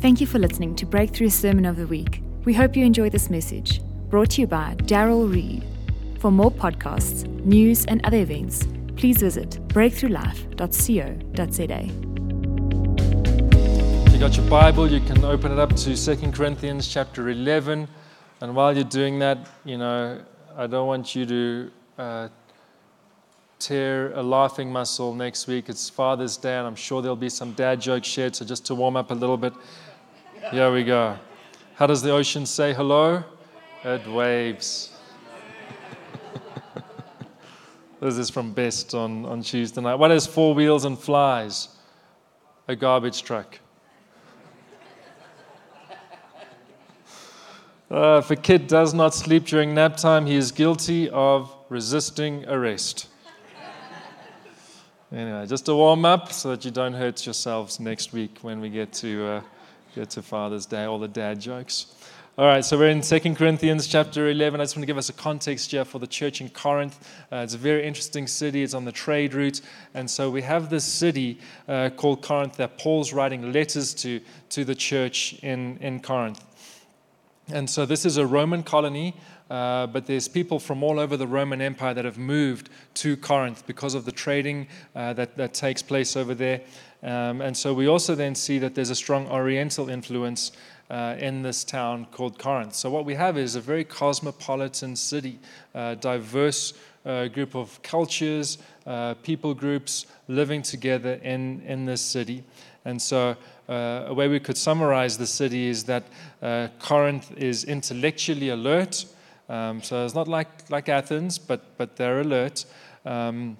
Thank you for listening to Breakthrough Sermon of the Week. We hope you enjoy this message, brought to you by Darryl Reed. For more podcasts, news, and other events, please visit breakthroughlife.co.za. If you got your Bible, you can open it up to 2 Corinthians chapter 11. And while you're doing that, you know, I don't want you to uh, tear a laughing muscle next week. It's Father's Day, and I'm sure there'll be some dad jokes shared. So just to warm up a little bit, here we go. How does the ocean say hello? It waves. this is from Best on, on Tuesday night. What has four wheels and flies? A garbage truck. Uh, if a kid does not sleep during nap time, he is guilty of resisting arrest. Anyway, just a warm up so that you don't hurt yourselves next week when we get to, uh, get to Father's Day, all the dad jokes. All right, so we're in 2 Corinthians chapter 11. I just want to give us a context here for the church in Corinth. Uh, it's a very interesting city, it's on the trade route. And so we have this city uh, called Corinth that Paul's writing letters to, to the church in, in Corinth. And so this is a Roman colony. Uh, but there's people from all over the Roman Empire that have moved to Corinth because of the trading uh, that, that takes place over there. Um, and so we also then see that there's a strong Oriental influence uh, in this town called Corinth. So what we have is a very cosmopolitan city, uh, diverse uh, group of cultures, uh, people groups living together in, in this city. And so a way we could summarize the city is that Corinth is intellectually alert. Um, so it's not like, like Athens, but, but they're alert um,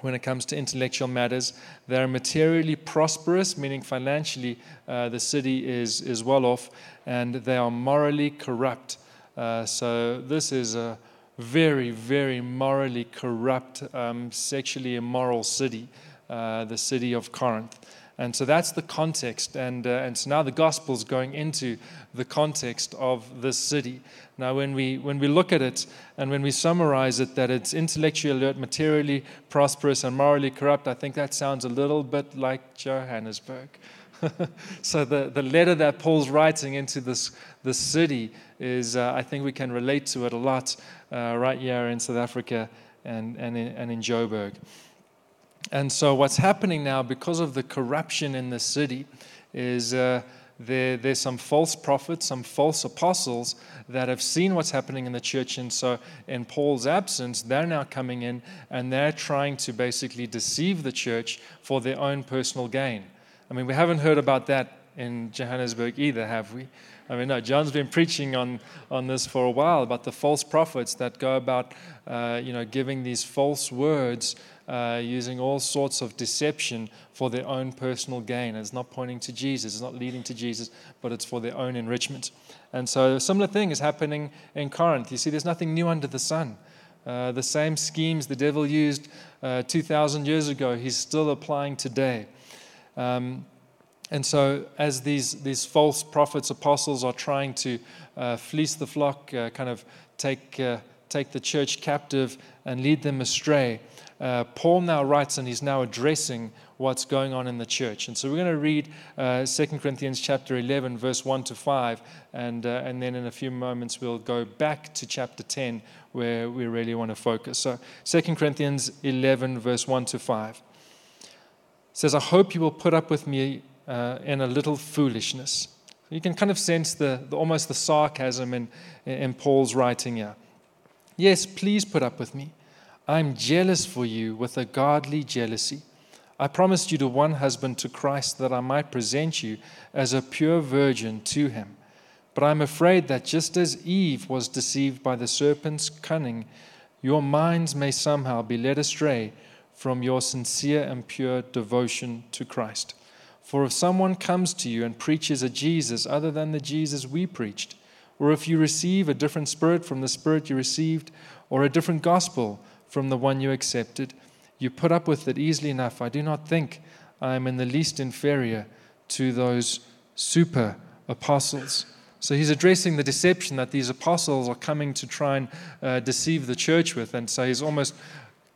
when it comes to intellectual matters. They're materially prosperous, meaning financially uh, the city is, is well off, and they are morally corrupt. Uh, so this is a very, very morally corrupt, um, sexually immoral city, uh, the city of Corinth. And so that's the context. And, uh, and so now the gospel's going into the context of this city. Now, when we, when we look at it and when we summarize it, that it's intellectually alert, materially prosperous, and morally corrupt, I think that sounds a little bit like Johannesburg. so the, the letter that Paul's writing into this, this city is, uh, I think we can relate to it a lot uh, right here in South Africa and, and, in, and in Joburg. And so, what's happening now, because of the corruption in the city, is uh, there, there's some false prophets, some false apostles that have seen what's happening in the church. And so, in Paul's absence, they're now coming in and they're trying to basically deceive the church for their own personal gain. I mean, we haven't heard about that in Johannesburg either, have we? I mean, no, John's been preaching on, on this for a while about the false prophets that go about, uh, you know, giving these false words uh, using all sorts of deception for their own personal gain. It's not pointing to Jesus, it's not leading to Jesus, but it's for their own enrichment. And so a similar thing is happening in Corinth. You see, there's nothing new under the sun. Uh, the same schemes the devil used uh, 2,000 years ago, he's still applying today. Um, and so, as these, these false prophets, apostles are trying to uh, fleece the flock, uh, kind of take, uh, take the church captive and lead them astray, uh, Paul now writes and he's now addressing what's going on in the church. And so we're going to read uh, 2 Corinthians chapter 11, verse 1 to 5, and, uh, and then in a few moments we'll go back to chapter 10 where we really want to focus. So 2 Corinthians 11, verse 1 to 5 says, I hope you will put up with me uh, in a little foolishness. You can kind of sense the, the almost the sarcasm in, in Paul's writing here. Yes, please put up with me. I'm jealous for you with a godly jealousy. I promised you to one husband to Christ that I might present you as a pure virgin to him. But I'm afraid that just as Eve was deceived by the serpent's cunning, your minds may somehow be led astray from your sincere and pure devotion to Christ. For if someone comes to you and preaches a Jesus other than the Jesus we preached, or if you receive a different spirit from the spirit you received, or a different gospel, from the one you accepted. You put up with it easily enough. I do not think I am in the least inferior to those super apostles. So he's addressing the deception that these apostles are coming to try and uh, deceive the church with. And so he's almost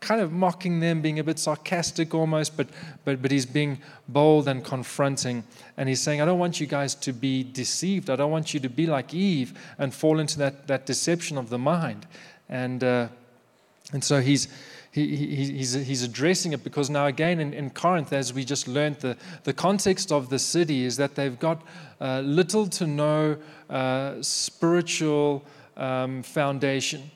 kind of mocking them, being a bit sarcastic almost, but, but, but he's being bold and confronting. And he's saying, I don't want you guys to be deceived. I don't want you to be like Eve and fall into that, that deception of the mind. And, uh, and so he's, he, he, he's, he's addressing it because now, again, in, in Corinth, as we just learned, the, the context of the city is that they've got uh, little to no uh, spiritual um, foundation.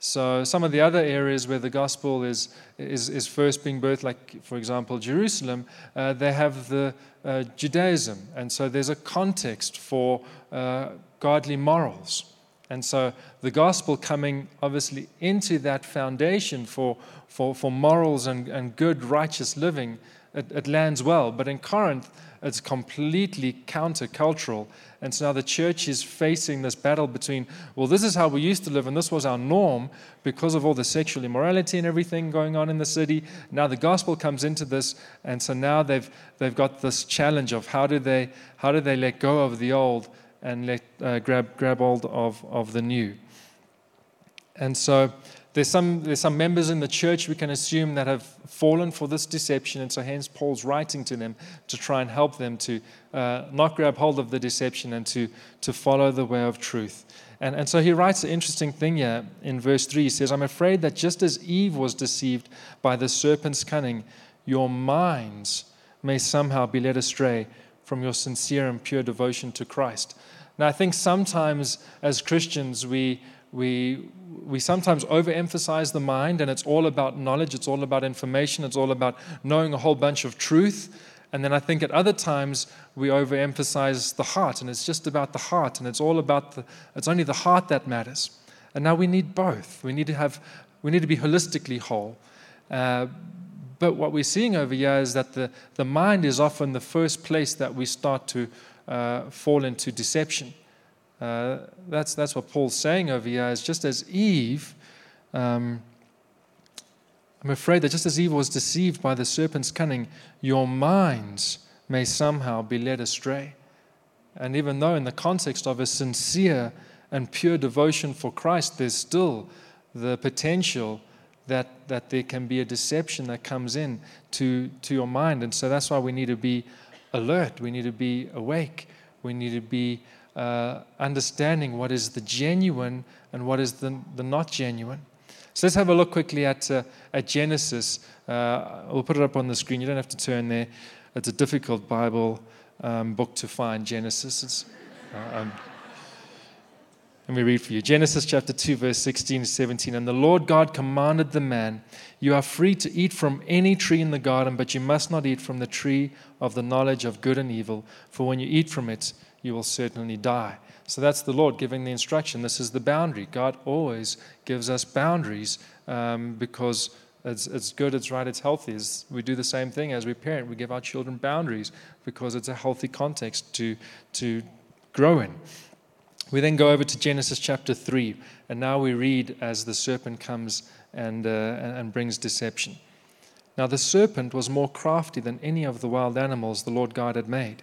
So some of the other areas where the gospel is, is, is first being birthed, like, for example, Jerusalem, uh, they have the uh, Judaism. And so there's a context for uh, godly morals. And so the gospel coming obviously into that foundation for, for, for morals and, and good, righteous living, it, it lands well. But in Corinth, it's completely countercultural. And so now the church is facing this battle between, well, this is how we used to live, and this was our norm because of all the sexual immorality and everything going on in the city. Now the gospel comes into this, and so now they've, they've got this challenge of how do they, how do they let go of the old and let, uh, grab, grab hold of, of the new. And so there's some, there's some members in the church we can assume that have fallen for this deception, and so hence Paul's writing to them to try and help them to uh, not grab hold of the deception and to, to follow the way of truth. And, and so he writes an interesting thing here in verse 3. He says, I'm afraid that just as Eve was deceived by the serpent's cunning, your minds may somehow be led astray from your sincere and pure devotion to Christ. Now, I think sometimes as Christians, we, we, we sometimes overemphasize the mind, and it's all about knowledge, it's all about information, it's all about knowing a whole bunch of truth. And then I think at other times we overemphasize the heart, and it's just about the heart, and it's all about the, it's only the heart that matters. And now we need both. We need to have, we need to be holistically whole. Uh, but what we're seeing over here is that the, the mind is often the first place that we start to uh, fall into deception. Uh, that's, that's what Paul's saying over here is just as Eve, um, I'm afraid that just as Eve was deceived by the serpent's cunning, your minds may somehow be led astray. And even though, in the context of a sincere and pure devotion for Christ, there's still the potential that, that there can be a deception that comes in to, to your mind. And so that's why we need to be alert, we need to be awake, we need to be uh, understanding what is the genuine and what is the, the not genuine. So let's have a look quickly at, uh, at Genesis. Uh, we'll put it up on the screen. You don't have to turn there. It's a difficult Bible um, book to find, Genesis. Uh, um, let me read for you Genesis chapter 2, verse 16 to 17. And the Lord God commanded the man, You are free to eat from any tree in the garden, but you must not eat from the tree of the knowledge of good and evil, for when you eat from it, you will certainly die. So that's the Lord giving the instruction. This is the boundary. God always gives us boundaries um, because it's, it's good, it's right, it's healthy. It's, we do the same thing as we parent. We give our children boundaries because it's a healthy context to, to grow in. We then go over to Genesis chapter 3, and now we read as the serpent comes and, uh, and brings deception. Now, the serpent was more crafty than any of the wild animals the Lord God had made.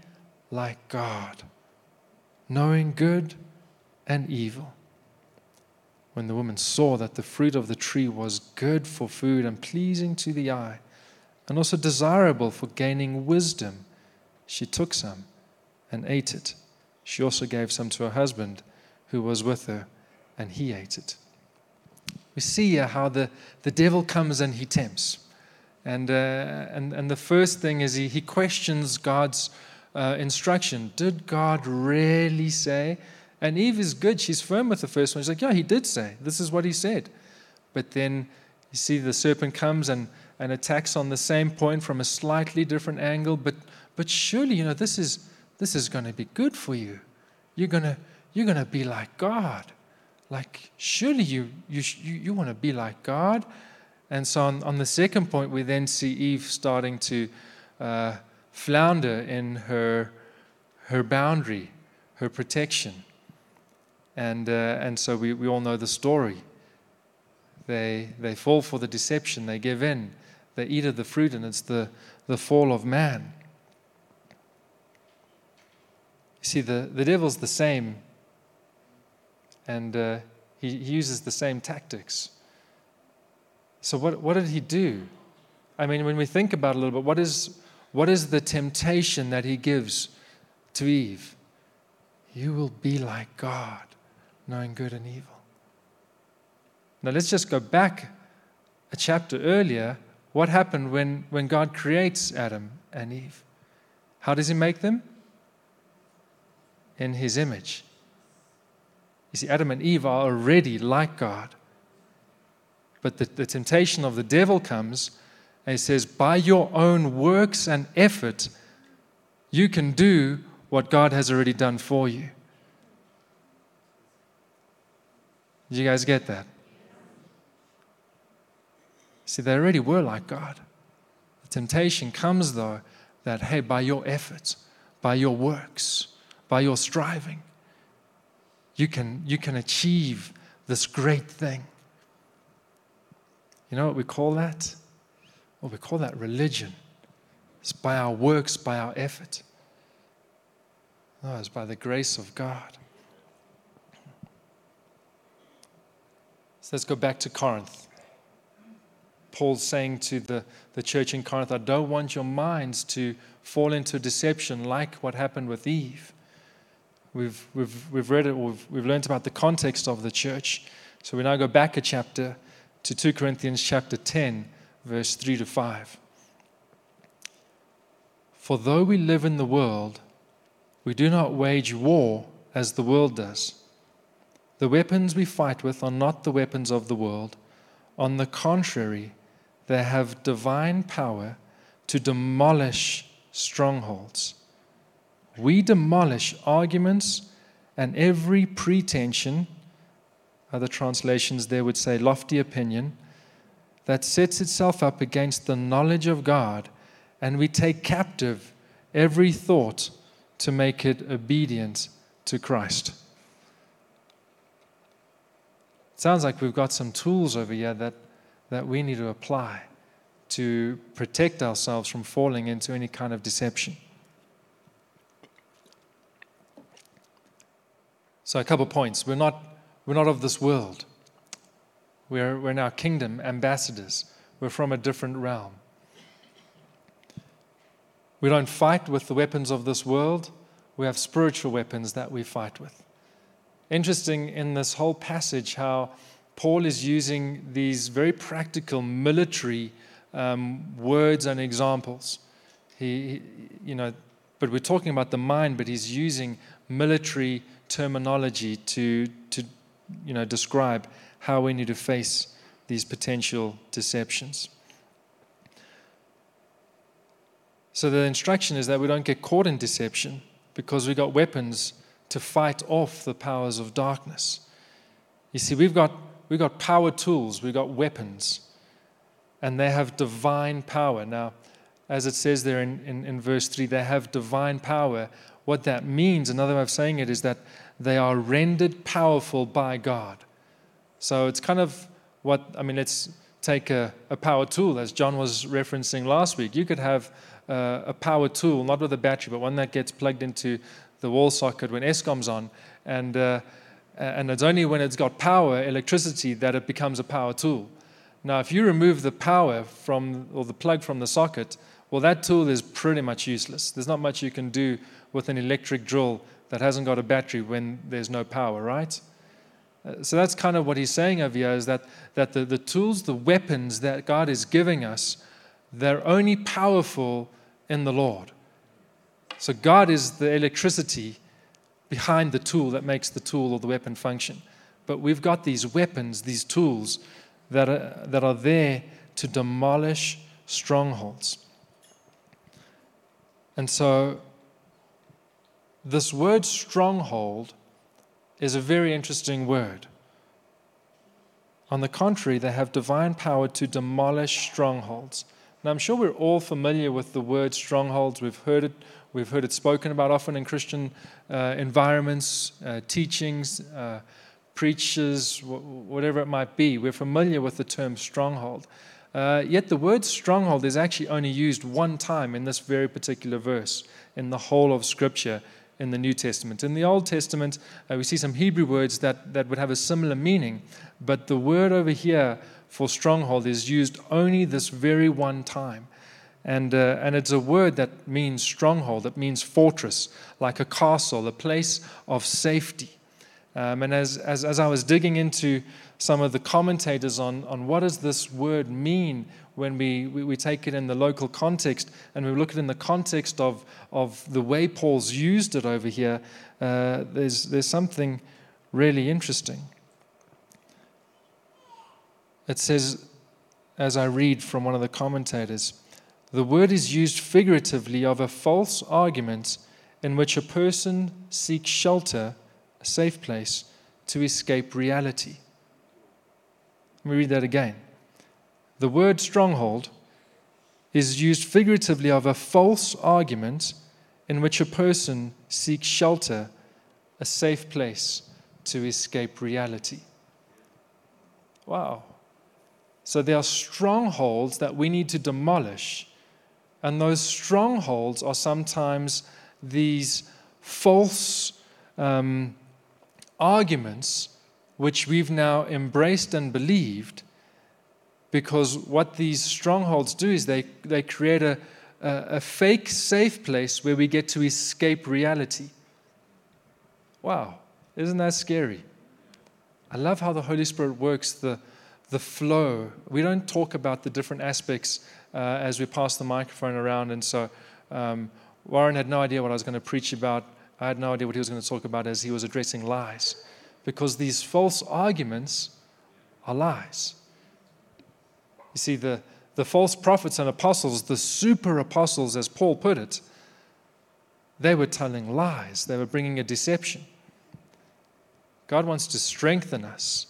like God, knowing good and evil. When the woman saw that the fruit of the tree was good for food and pleasing to the eye, and also desirable for gaining wisdom, she took some and ate it. She also gave some to her husband who was with her, and he ate it. We see here how the, the devil comes and he tempts. And, uh, and, and the first thing is he, he questions God's uh, instruction. Did God really say? And Eve is good. She's firm with the first one. She's like, yeah, he did say. This is what he said. But then you see the serpent comes and, and attacks on the same point from a slightly different angle. But, but surely, you know, this is, this is going to be good for you. You're going to you're going to be like God. Like, surely you, you, you, you want to be like God. And so on, on the second point, we then see Eve starting to uh, flounder in her, her boundary, her protection. And, uh, and so we, we all know the story. They, they fall for the deception, they give in, they eat of the fruit, and it's the, the fall of man. You see, the, the devil's the same, and uh, he, he uses the same tactics. So, what, what did he do? I mean, when we think about it a little bit, what is, what is the temptation that he gives to Eve? You will be like God, knowing good and evil. Now, let's just go back a chapter earlier. What happened when, when God creates Adam and Eve? How does he make them? In his image. You see, Adam and Eve are already like God. But the, the temptation of the devil comes he says, By your own works and effort, you can do what God has already done for you. Did you guys get that? See, they already were like God. The temptation comes, though, that, hey, by your efforts, by your works, by your striving, you can, you can achieve this great thing. You know what we call that? Well, we call that religion. It's by our works, by our effort. No, it's by the grace of God. So let's go back to Corinth. Paul's saying to the, the church in Corinth, I don't want your minds to fall into deception like what happened with Eve. We've, we've, we've read it, we've, we've learned about the context of the church. So we now go back a chapter to 2 Corinthians chapter 10, verse 3 to 5. For though we live in the world, we do not wage war as the world does. The weapons we fight with are not the weapons of the world. On the contrary, they have divine power to demolish strongholds. We demolish arguments and every pretension, other translations there would say lofty opinion, that sets itself up against the knowledge of God, and we take captive every thought to make it obedient to Christ. Sounds like we've got some tools over here that, that we need to apply to protect ourselves from falling into any kind of deception. So, a couple of points. We're not, we're not of this world. We're, we're now kingdom ambassadors. We're from a different realm. We don't fight with the weapons of this world. We have spiritual weapons that we fight with. Interesting in this whole passage how Paul is using these very practical military um, words and examples. He, you know, but we're talking about the mind, but he's using military terminology to, to you know, describe how we need to face these potential deceptions. So the instruction is that we don't get caught in deception because we've got weapons to fight off the powers of darkness. You see, we've got, we've got power tools, we've got weapons, and they have divine power. Now, as it says there in, in, in verse 3, they have divine power what that means, another way of saying it, is that they are rendered powerful by God. So it's kind of what, I mean, let's take a, a power tool, as John was referencing last week. You could have uh, a power tool, not with a battery, but one that gets plugged into the wall socket when Eskom's on. And, uh, and it's only when it's got power, electricity, that it becomes a power tool. Now, if you remove the power from, or the plug from the socket, well, that tool is pretty much useless. There's not much you can do with an electric drill that hasn't got a battery when there's no power, right? Uh, so that's kind of what he's saying over here is that, that the, the tools, the weapons that God is giving us, they're only powerful in the Lord. So God is the electricity behind the tool that makes the tool or the weapon function. But we've got these weapons, these tools that are, that are there to demolish strongholds. And so this word stronghold is a very interesting word. On the contrary, they have divine power to demolish strongholds. Now, I'm sure we're all familiar with the word strongholds. We've heard it, we've heard it spoken about often in Christian uh, environments, uh, teachings, uh, preachers, whatever it might be. We're familiar with the term stronghold. Uh, yet the word stronghold is actually only used one time in this very particular verse in the whole of Scripture in the New Testament. In the Old Testament, uh, we see some Hebrew words that, that would have a similar meaning, but the word over here for stronghold is used only this very one time. And, uh, and it's a word that means stronghold, it means fortress, like a castle, a place of safety. Um, and as, as, as I was digging into some of the commentators on, on what does this word mean when we, we, we, take it in the local context and we look at it in the context of, of the way Paul's used it over here, uh, there's, there's something really interesting. It says, as I read from one of the commentators, the word is used figuratively of a false argument in which a person seeks shelter, a safe place, to escape reality. Let me read that again. The word stronghold is used figuratively of a false argument in which a person seeks shelter, a safe place to escape reality. Wow. So there are strongholds that we need to demolish, and those strongholds are sometimes these false um, arguments which we've now embraced and believed because what these strongholds do is they, they create a, a, a fake safe place where we get to escape reality. Wow, isn't that scary? I love how the Holy Spirit works the, the flow. We don't talk about the different aspects uh, as we pass the microphone around. And so um, Warren had no idea what I was going to preach about. I had no idea what he was going to talk about as he was addressing lies because these false arguments are lies. You see, the, the false prophets and apostles, the super apostles, as Paul put it, they were telling lies, they were bringing a deception. God wants to strengthen us,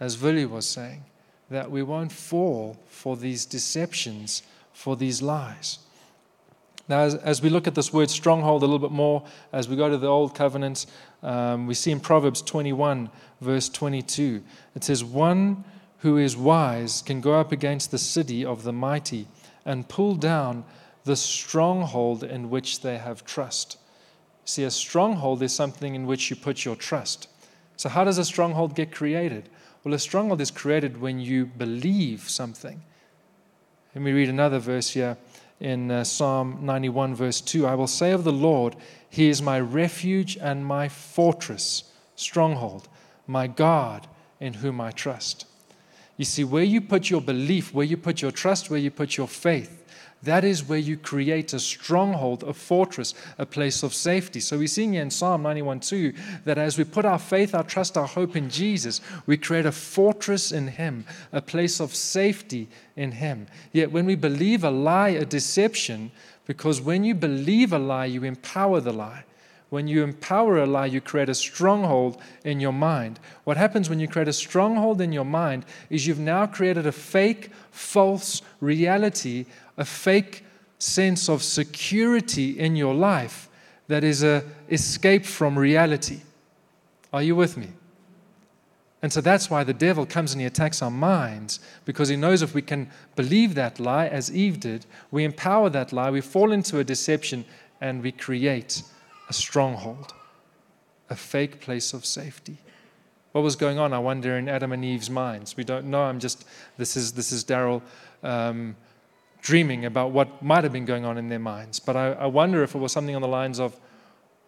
as Willie was saying, that we won't fall for these deceptions, for these lies. Now, as, as, we look at this word stronghold a little bit more, as we go to the Old Covenant, um, we see in Proverbs 21, verse 22, it says, One who is wise can go up against the city of the mighty and pull down the stronghold in which they have trust. See, a stronghold is something in which you put your trust. So, how does a stronghold get created? Well, a stronghold is created when you believe something. Let me read another verse here in uh, Psalm 91, verse 2 I will say of the Lord, He is my refuge and my fortress, stronghold, my God in whom I trust. You see, where you put your belief, where you put your trust, where you put your faith, that is where you create a stronghold, a fortress, a place of safety. So we're seeing here in Psalm 91 2 that as we put our faith, our trust, our hope in Jesus, we create a fortress in Him, a place of safety in Him. Yet when we believe a lie, a deception, because when you believe a lie, you empower the lie. When you empower a lie, you create a stronghold in your mind. What happens when you create a stronghold in your mind is you've now created a fake, false reality a fake sense of security in your life that is a escape from reality. Are you with me? And so that's why the devil comes and he attacks our minds because he knows if we can believe that lie, as Eve did, we empower that lie, we fall into a deception, and we create a stronghold, a fake place of safety. What was going on, I wonder, in Adam and Eve's minds? We don't know. I'm just, this is, this is Darryl. Um, dreaming about what might have been going on in their minds. But I, I wonder if it was something on the lines of,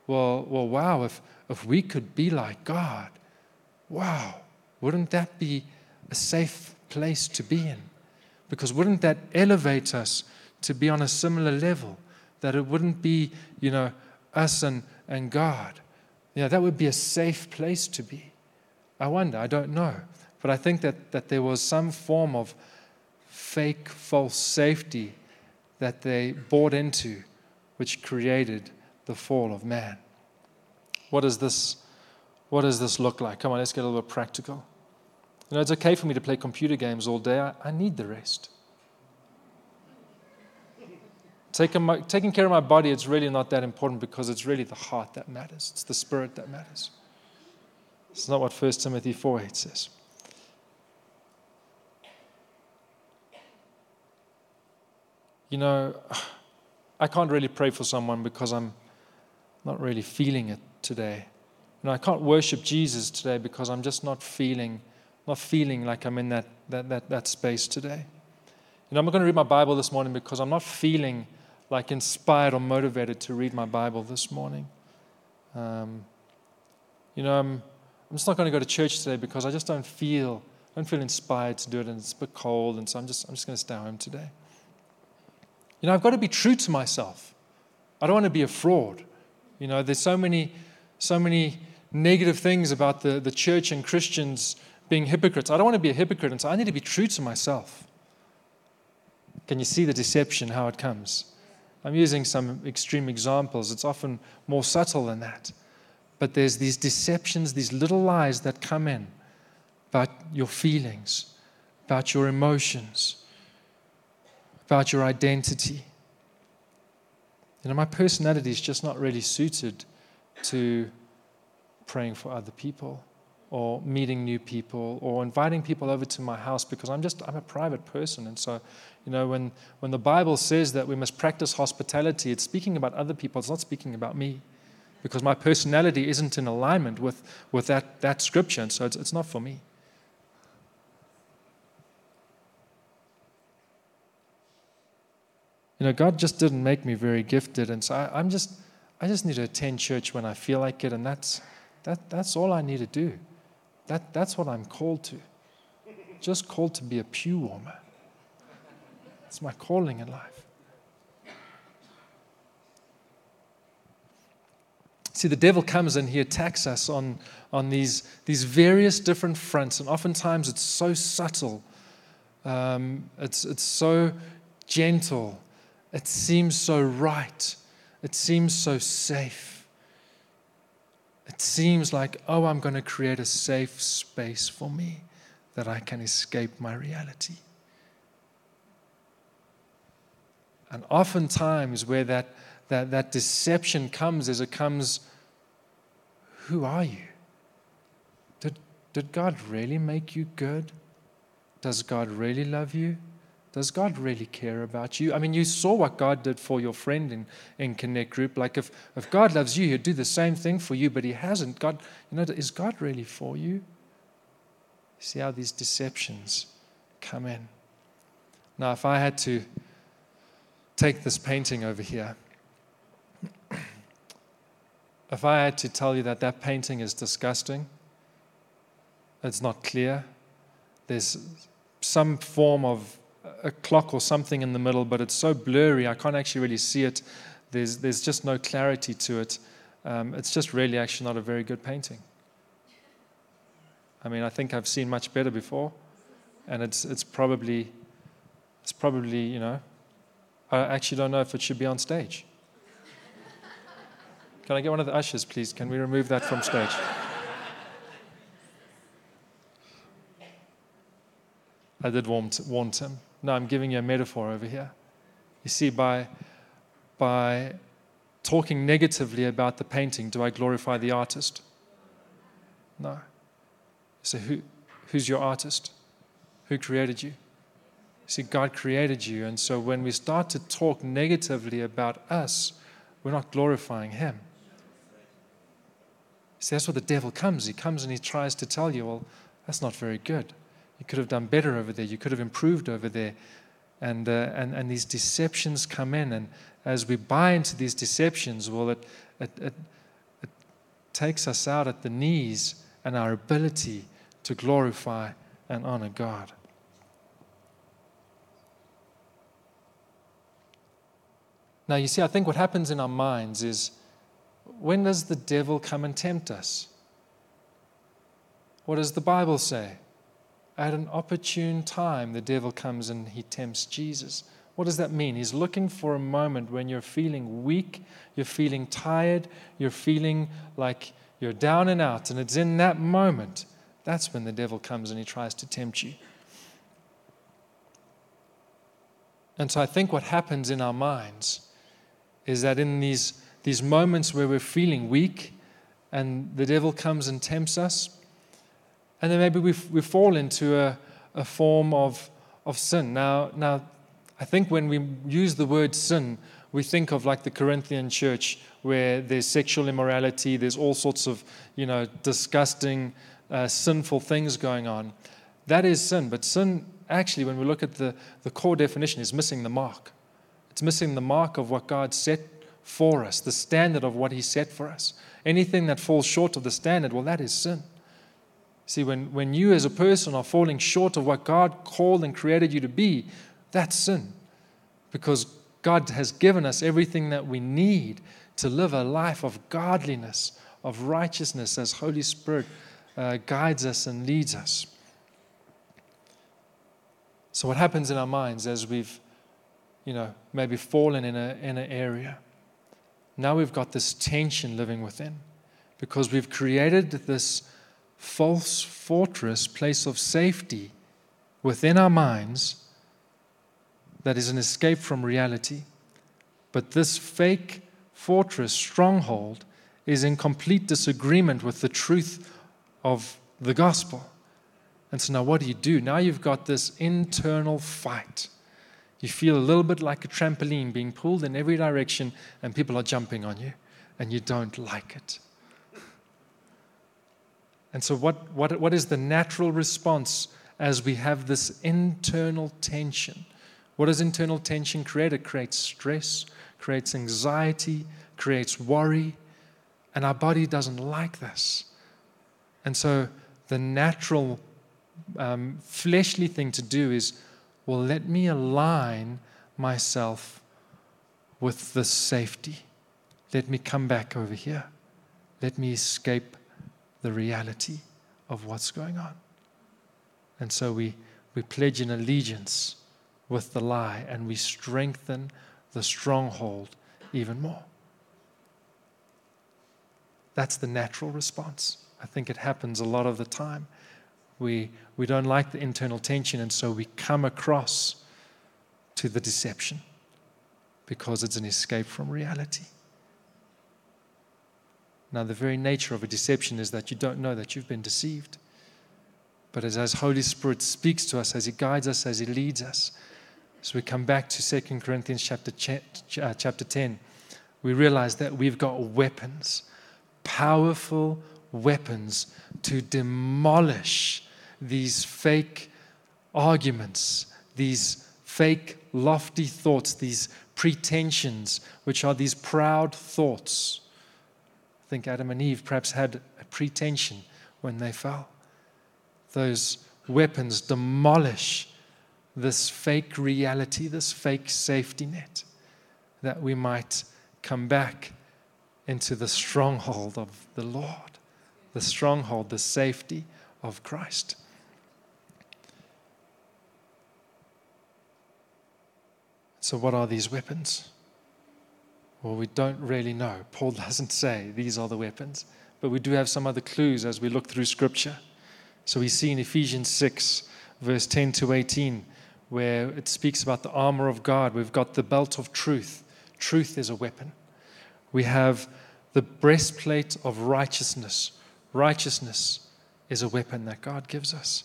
well, well, wow, if, if we could be like God, wow, wouldn't that be a safe place to be in? Because wouldn't that elevate us to be on a similar level? That it wouldn't be, you know, us and, and God. Yeah, that would be a safe place to be. I wonder, I don't know. But I think that, that there was some form of fake, false safety that they bought into, which created the fall of man. What does this, what does this look like? Come on, let's get a little practical. You know, it's okay for me to play computer games all day. I, I need the rest. Taking, my, taking care of my body, it's really not that important because it's really the heart that matters. It's the spirit that matters. It's not what 1 Timothy 4 8 says. You know, I can't really pray for someone because I'm not really feeling it today. You know, I can't worship Jesus today because I'm just not feeling, not feeling like I'm in that, that, that, that space today. You know, I'm not going to read my Bible this morning because I'm not feeling like inspired or motivated to read my Bible this morning. Um, you know, I'm, I'm just not going to go to church today because I just don't feel, don't feel inspired to do it, and it's a bit cold, and so I'm just, I'm just going to stay home today. You know, I've got to be true to myself. I don't want to be a fraud. You know, there's so many, so many negative things about the, the church and Christians being hypocrites. I don't want to be a hypocrite, and so I need to be true to myself. Can you see the deception, how it comes? I'm using some extreme examples. It's often more subtle than that. But there's these deceptions, these little lies that come in about your feelings, about your emotions, about your identity. You know, my personality is just not really suited to praying for other people or meeting new people or inviting people over to my house because I'm just I'm a private person. And so you know when when the Bible says that we must practice hospitality it's speaking about other people. It's not speaking about me because my personality isn't in alignment with with that that scripture. And so it's, it's not for me. You know God just didn't make me very gifted. And so I, I'm just I just need to attend church when I feel like it. And that's that, that's all I need to do. That, that's what I'm called to. Just called to be a pew warmer. It's my calling in life. See, the devil comes and he attacks us on, on these, these various different fronts, and oftentimes it's so subtle, um, it's, it's so gentle, it seems so right, it seems so safe. It seems like, oh, I'm going to create a safe space for me that I can escape my reality. And oftentimes, where that, that, that deception comes, is it comes, who are you? Did, did God really make you good? Does God really love you? Does God really care about you? I mean, you saw what God did for your friend in, in Connect Group. Like, if, if God loves you, He'd do the same thing for you, but He hasn't. God, you know, is God really for you? See how these deceptions come in. Now, if I had to take this painting over here, if I had to tell you that that painting is disgusting, it's not clear, there's some form of a clock or something in the middle, but it's so blurry, I can't actually really see it. There's, there's just no clarity to it. Um, it's just really actually not a very good painting. I mean, I think I've seen much better before, and it's, it's probably, it's probably, you know, I actually don't know if it should be on stage. Can I get one of the ushers, please? Can we remove that from stage? I did warn, warn Tim. No, I'm giving you a metaphor over here. You see, by, by talking negatively about the painting, do I glorify the artist? No. So, who, who's your artist? Who created you? See, God created you. And so, when we start to talk negatively about us, we're not glorifying Him. See, that's where the devil comes. He comes and he tries to tell you, well, that's not very good. You could have done better over there. You could have improved over there. And, uh, and, and these deceptions come in. And as we buy into these deceptions, well, it, it, it, it takes us out at the knees and our ability to glorify and honor God. Now, you see, I think what happens in our minds is when does the devil come and tempt us? What does the Bible say? At an opportune time, the devil comes and he tempts Jesus. What does that mean? He's looking for a moment when you're feeling weak, you're feeling tired, you're feeling like you're down and out. And it's in that moment that's when the devil comes and he tries to tempt you. And so I think what happens in our minds is that in these, these moments where we're feeling weak and the devil comes and tempts us, and then maybe we, we fall into a, a form of, of sin. Now, now, I think when we use the word sin, we think of like the Corinthian church where there's sexual immorality, there's all sorts of, you know, disgusting, uh, sinful things going on. That is sin. But sin, actually, when we look at the, the core definition, is missing the mark. It's missing the mark of what God set for us, the standard of what He set for us. Anything that falls short of the standard, well, that is sin. See, when, when you as a person are falling short of what God called and created you to be, that's sin. Because God has given us everything that we need to live a life of godliness, of righteousness, as Holy Spirit uh, guides us and leads us. So, what happens in our minds as we've, you know, maybe fallen in, a, in an area? Now we've got this tension living within because we've created this false fortress, place of safety within our minds that is an escape from reality. But this fake fortress, stronghold, is in complete disagreement with the truth of the gospel. And so now, what do you do? Now you've got this internal fight. You feel a little bit like a trampoline being pulled in every direction, and people are jumping on you, and you don't like it. And so, what, what, what is the natural response as we have this internal tension? What does internal tension create? It creates stress, creates anxiety, creates worry, and our body doesn't like this. And so the natural um, fleshly thing to do is, well, let me align myself with this safety. Let me come back over here. Let me escape the reality of what's going on. And so we, we pledge an allegiance with the lie and we strengthen the stronghold even more. That's the natural response. I think it happens a lot of the time. We, we don't like the internal tension, and so we come across to the deception because it's an escape from reality. Now, the very nature of a deception is that you don't know that you've been deceived. But as, as Holy Spirit speaks to us, as He guides us, as He leads us, as we come back to 2 Corinthians chapter, uh, chapter 10. We realize that we've got weapons, powerful weapons to demolish these fake arguments, these fake lofty thoughts, these pretensions, which are these proud thoughts. Think Adam and Eve perhaps had a pretension when they fell. Those weapons demolish this fake reality, this fake safety net, that we might come back into the stronghold of the Lord, the stronghold, the safety of Christ. So, what are these weapons? Well, we don't really know. Paul doesn't say these are the weapons, but we do have some other clues as we look through Scripture. So, we see in Ephesians 6, verse 10 to 18, where it speaks about the armor of God. We've got the belt of truth. Truth is a weapon. We have the breastplate of righteousness. Righteousness is a weapon that God gives us.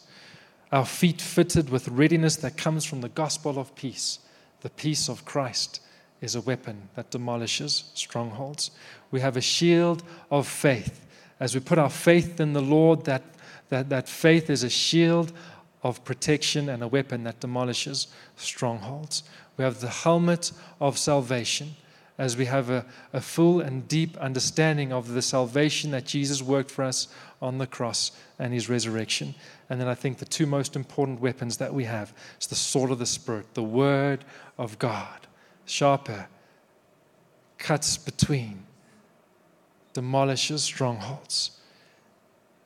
Our feet fitted with readiness that comes from the gospel of peace. The peace of Christ is a weapon that demolishes strongholds. We have a shield of faith. As we put our faith in the Lord, that, that, that faith is a shield of protection and a weapon that demolishes strongholds. We have the helmet of salvation as we have a, a, full and deep understanding of the salvation that Jesus worked for us on the cross and his resurrection. And then I think the two most important weapons that we have is the sword of the Spirit, the Word of God, sharper, cuts between, demolishes strongholds.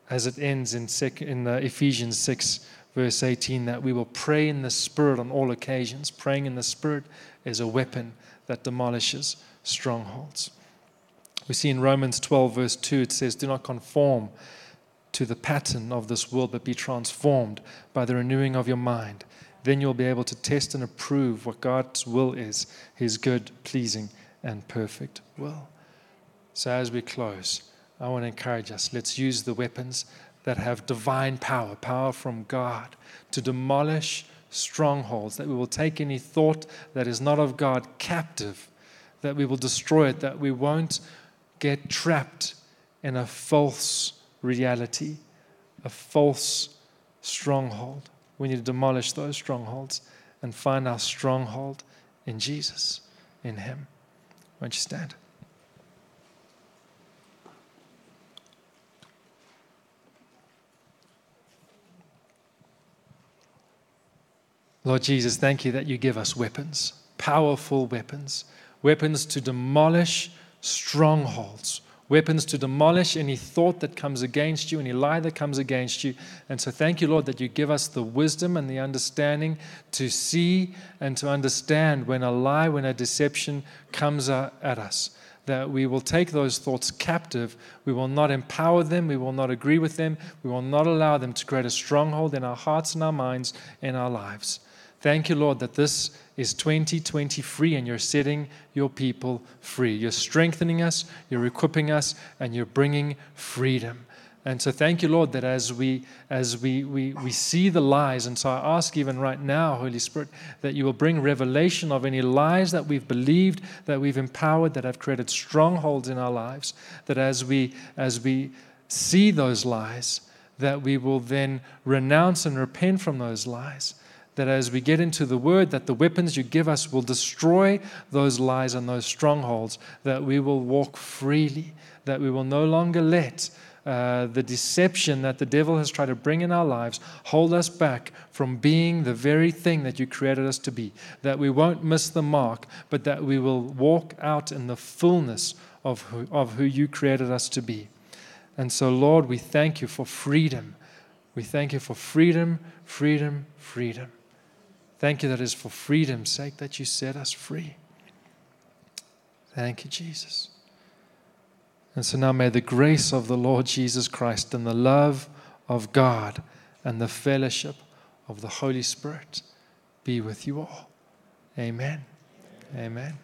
As it ends in, sec- in Ephesians 6, verse 18, that we will pray in the Spirit on all occasions. Praying in the Spirit is a weapon that demolishes strongholds. We see in Romans 12, verse 2, it says, Do not conform to the pattern of this world, but be transformed by the renewing of your mind. Then you'll be able to test and approve what God's will is his good, pleasing, and perfect will. So, as we close, I want to encourage us let's use the weapons that have divine power, power from God, to demolish strongholds, that we will take any thought that is not of God captive, that we will destroy it, that we won't get trapped in a false reality, a false stronghold. We need to demolish those strongholds and find our stronghold in Jesus, in Him. Won't you stand? Lord Jesus, thank you that you give us weapons, powerful weapons, weapons to demolish strongholds, weapons to demolish any thought that comes against you, any lie that comes against you. And so thank you, Lord, that you give us the wisdom and the understanding to see and to understand when a lie, when a deception comes at us. That we will take those thoughts captive. We will not empower them. We will not agree with them. We will not allow them to create a stronghold in our hearts and our minds, and our lives. Thank you, Lord, that this is 2020 free and you're setting your people free. You're strengthening us, you're equipping us, and you're bringing freedom. And so thank you, Lord, that as we as we, we, we see the lies, and so I ask even right now, Holy Spirit, that you will bring revelation of any lies that we've believed, that we've empowered, that have created strongholds in our lives, that as we as we see those lies, that we will then renounce and repent from those lies that as we get into the word that the weapons you give us will destroy those lies and those strongholds that we will walk freely that we will no longer let uh, the deception that the devil has tried to bring in our lives hold us back from being the very thing that you created us to be. That we won't miss the mark but that we will walk out in the fullness of who, of who you created us to be. And so lord we thank you for freedom. We thank you for freedom freedom freedom Thank you that it is for freedom's sake that you set us free. Thank you, Jesus. And so now may the grace of the Lord Jesus Christ and the love of God and the fellowship of the Holy Spirit be with you all. Amen. Amen.